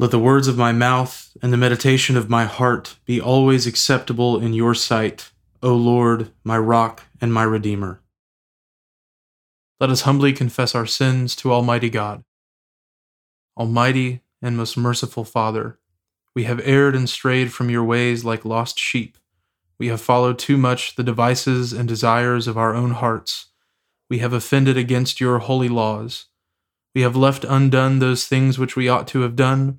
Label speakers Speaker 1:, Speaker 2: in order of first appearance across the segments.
Speaker 1: Let the words of my mouth and the meditation of my heart be always acceptable in your sight, O Lord, my rock and my redeemer. Let us humbly confess our sins to Almighty God. Almighty and most merciful Father, we have erred and strayed from your ways like lost sheep. We have followed too much the devices and desires of our own hearts. We have offended against your holy laws. We have left undone those things which we ought to have done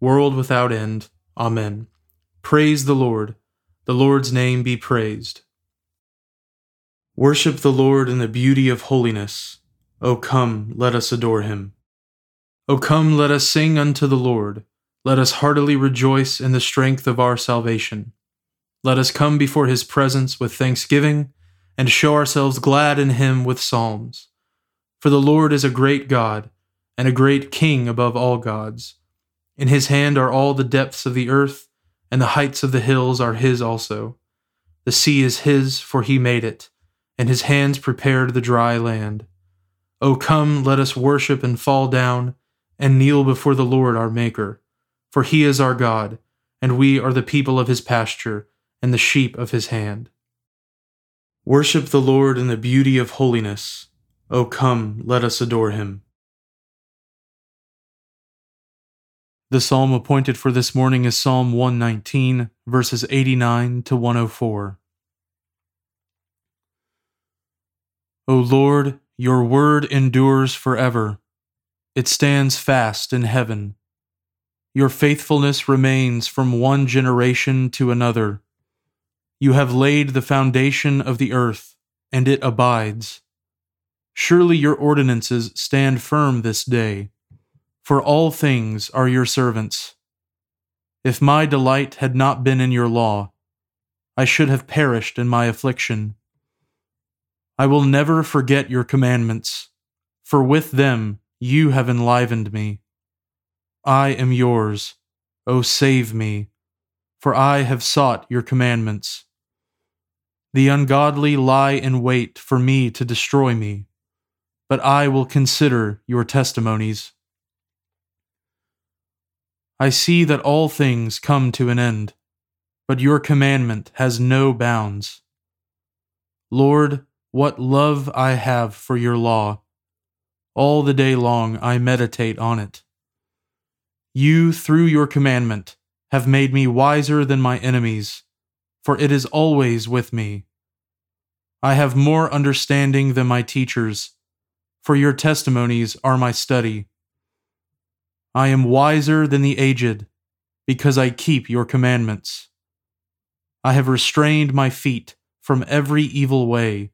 Speaker 1: world without end. Amen. Praise the Lord. The Lord's name be praised. Worship the Lord in the beauty of holiness. O come, let us adore him. O come, let us sing unto the Lord. Let us heartily rejoice in the strength of our salvation. Let us come before his presence with thanksgiving and show ourselves glad in him with psalms. For the Lord is a great God and a great King above all gods. In his hand are all the depths of the earth, and the heights of the hills are his also. The sea is his, for he made it, and his hands prepared the dry land. O come, let us worship and fall down, and kneel before the Lord our Maker. For he is our God, and we are the people of his pasture, and the sheep of his hand. Worship the Lord in the beauty of holiness. O come, let us adore him. The psalm appointed for this morning is Psalm 119, verses 89 to 104. O Lord, your word endures forever. It stands fast in heaven. Your faithfulness remains from one generation to another. You have laid the foundation of the earth, and it abides. Surely your ordinances stand firm this day for all things are your servants. If my delight had not been in your law, I should have perished in my affliction. I will never forget your commandments, for with them you have enlivened me. I am yours, O save me, for I have sought your commandments. The ungodly lie in wait for me to destroy me, but I will consider your testimonies. I see that all things come to an end, but your commandment has no bounds. Lord, what love I have for your law! All the day long I meditate on it. You, through your commandment, have made me wiser than my enemies, for it is always with me. I have more understanding than my teachers, for your testimonies are my study. I am wiser than the aged, because I keep your commandments. I have restrained my feet from every evil way,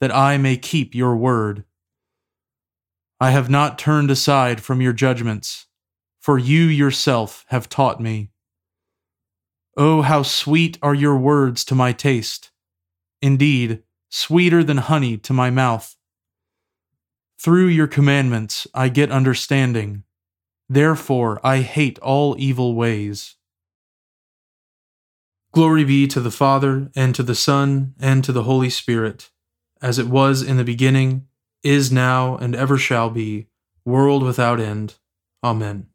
Speaker 1: that I may keep your word. I have not turned aside from your judgments, for you yourself have taught me. Oh, how sweet are your words to my taste! Indeed, sweeter than honey to my mouth. Through your commandments I get understanding. Therefore I hate all evil ways. Glory be to the Father, and to the Son, and to the Holy Spirit, as it was in the beginning, is now, and ever shall be, world without end. Amen.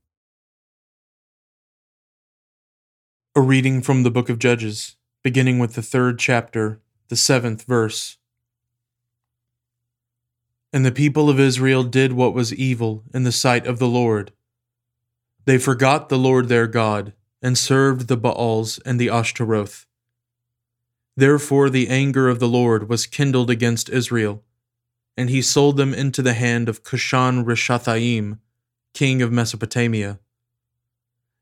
Speaker 1: A reading from the book of Judges, beginning with the third chapter, the seventh verse. And the people of Israel did what was evil in the sight of the Lord. They forgot the Lord their God and served the Baals and the Ashtaroth. Therefore the anger of the Lord was kindled against Israel, and he sold them into the hand of Cushan Rishathaim, king of Mesopotamia.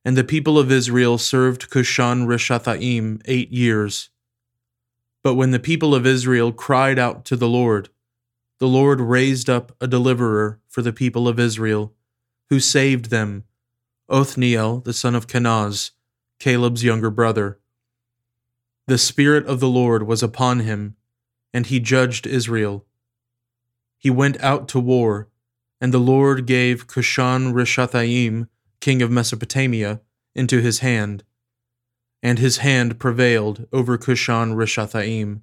Speaker 1: And the people of Israel served Cushan Rishathaim eight years. But when the people of Israel cried out to the Lord, the Lord raised up a deliverer for the people of Israel, who saved them Othniel, the son of Kenaz, Caleb's younger brother. The Spirit of the Lord was upon him, and he judged Israel. He went out to war, and the Lord gave Cushan Rishathaim, king of Mesopotamia, into his hand, and his hand prevailed over Cushan Rishathaim.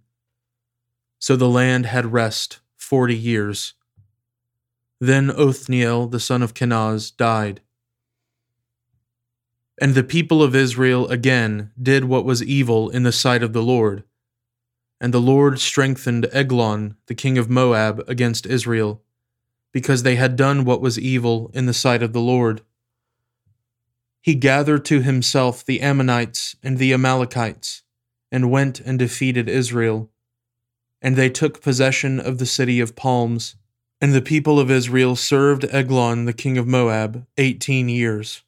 Speaker 1: So the land had rest forty years. Then Othniel, the son of Kenaz, died and the people of Israel again did what was evil in the sight of the Lord. And the Lord strengthened Eglon, the king of Moab, against Israel, because they had done what was evil in the sight of the Lord. He gathered to himself the Ammonites and the Amalekites, and went and defeated Israel. And they took possession of the city of palms. And the people of Israel served Eglon, the king of Moab, eighteen years.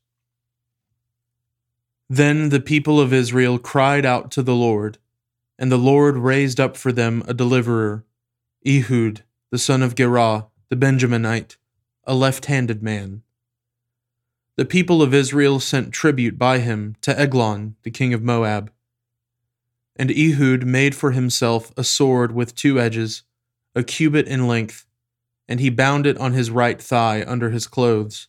Speaker 1: Then the people of Israel cried out to the Lord, and the Lord raised up for them a deliverer, Ehud, the son of Gerah, the Benjaminite, a left handed man. The people of Israel sent tribute by him to Eglon, the king of Moab. And Ehud made for himself a sword with two edges, a cubit in length, and he bound it on his right thigh under his clothes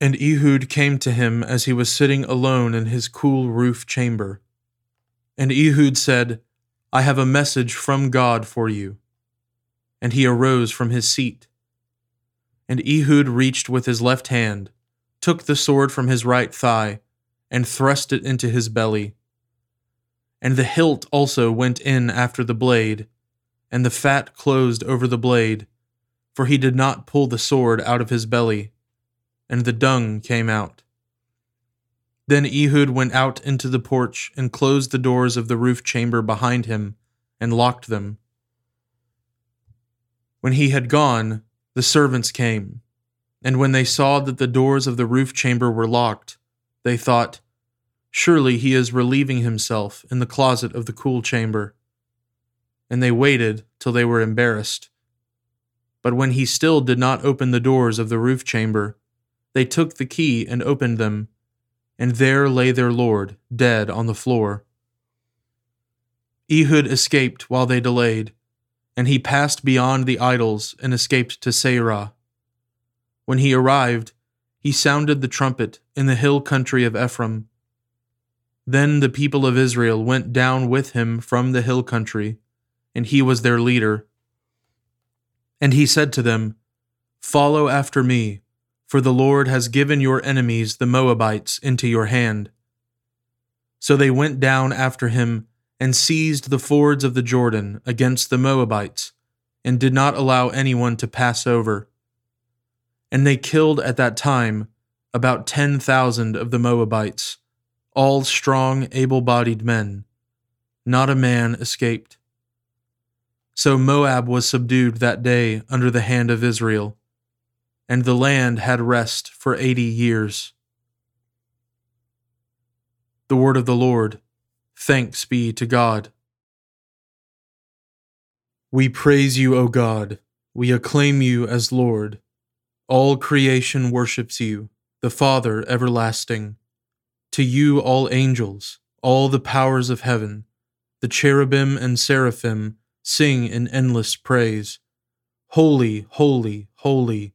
Speaker 1: And Ehud came to him as he was sitting alone in his cool roof chamber. And Ehud said, I have a message from God for you. And he arose from his seat. And Ehud reached with his left hand, took the sword from his right thigh, and thrust it into his belly. And the hilt also went in after the blade, and the fat closed over the blade, for he did not pull the sword out of his belly and the dung came out. Then Ehud went out into the porch and closed the doors of the roof chamber behind him and locked them. When he had gone, the servants came, and when they saw that the doors of the roof chamber were locked, they thought, Surely he is relieving himself in the closet of the cool chamber. And they waited till they were embarrassed. But when he still did not open the doors of the roof chamber, they took the key and opened them, and there lay their lord, dead on the floor. Ehud escaped while they delayed, and he passed beyond the idols and escaped to Seirah. When he arrived, he sounded the trumpet in the hill country of Ephraim. Then the people of Israel went down with him from the hill country, and he was their leader. And he said to them, Follow after me for the Lord has given your enemies, the Moabites, into your hand. So they went down after him and seized the fords of the Jordan against the Moabites, and did not allow anyone to pass over. And they killed at that time about ten thousand of the Moabites, all strong, able bodied men. Not a man escaped. So Moab was subdued that day under the hand of Israel and the land had rest for eighty years. The word of the Lord. Thanks be to God. We praise you, O God. We acclaim you as Lord. All creation worships you, the Father everlasting. To you, all angels, all the powers of heaven, the cherubim and seraphim sing in endless praise. Holy, holy, holy,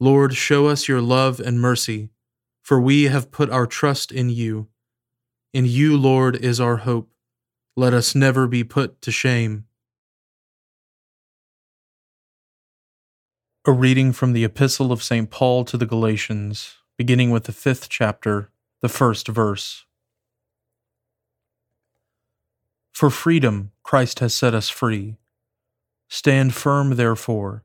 Speaker 1: Lord, show us your love and mercy, for we have put our trust in you. In you, Lord, is our hope. Let us never be put to shame. A reading from the Epistle of St. Paul to the Galatians, beginning with the fifth chapter, the first verse. For freedom Christ has set us free. Stand firm, therefore,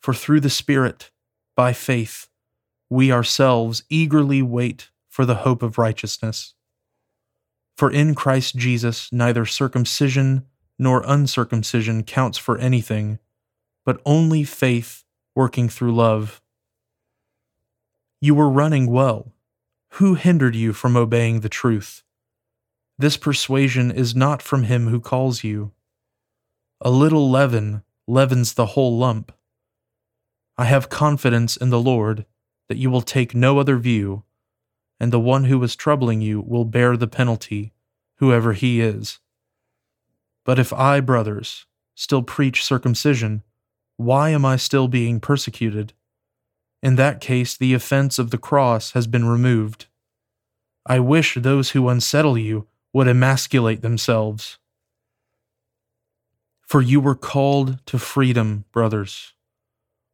Speaker 1: For through the Spirit, by faith, we ourselves eagerly wait for the hope of righteousness. For in Christ Jesus neither circumcision nor uncircumcision counts for anything, but only faith working through love. You were running well. Who hindered you from obeying the truth? This persuasion is not from him who calls you. A little leaven leavens the whole lump. I have confidence in the Lord that you will take no other view and the one who is troubling you will bear the penalty, whoever he is. But if I, brothers, still preach circumcision, why am I still being persecuted? In that case, the offense of the cross has been removed. I wish those who unsettle you would emasculate themselves. For you were called to freedom, brothers.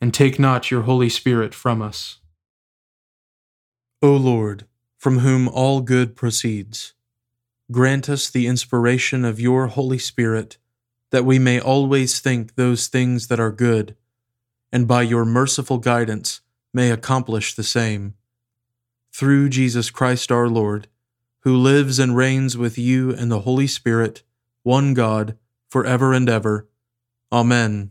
Speaker 1: and take not your Holy Spirit from us. O Lord, from whom all good proceeds, grant us the inspiration of your Holy Spirit, that we may always think those things that are good, and by your merciful guidance, may accomplish the same. Through Jesus Christ our Lord, who lives and reigns with you and the Holy Spirit, one God, for ever and ever. Amen.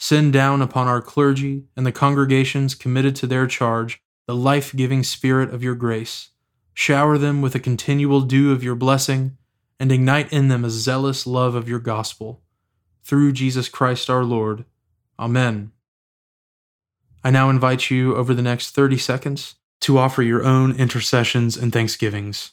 Speaker 1: send down upon our clergy and the congregations committed to their charge the life giving Spirit of your grace. Shower them with a continual dew of your blessing, and ignite in them a zealous love of your gospel. Through Jesus Christ our Lord. Amen. I now invite you over the next 30 seconds to offer your own intercessions and thanksgivings.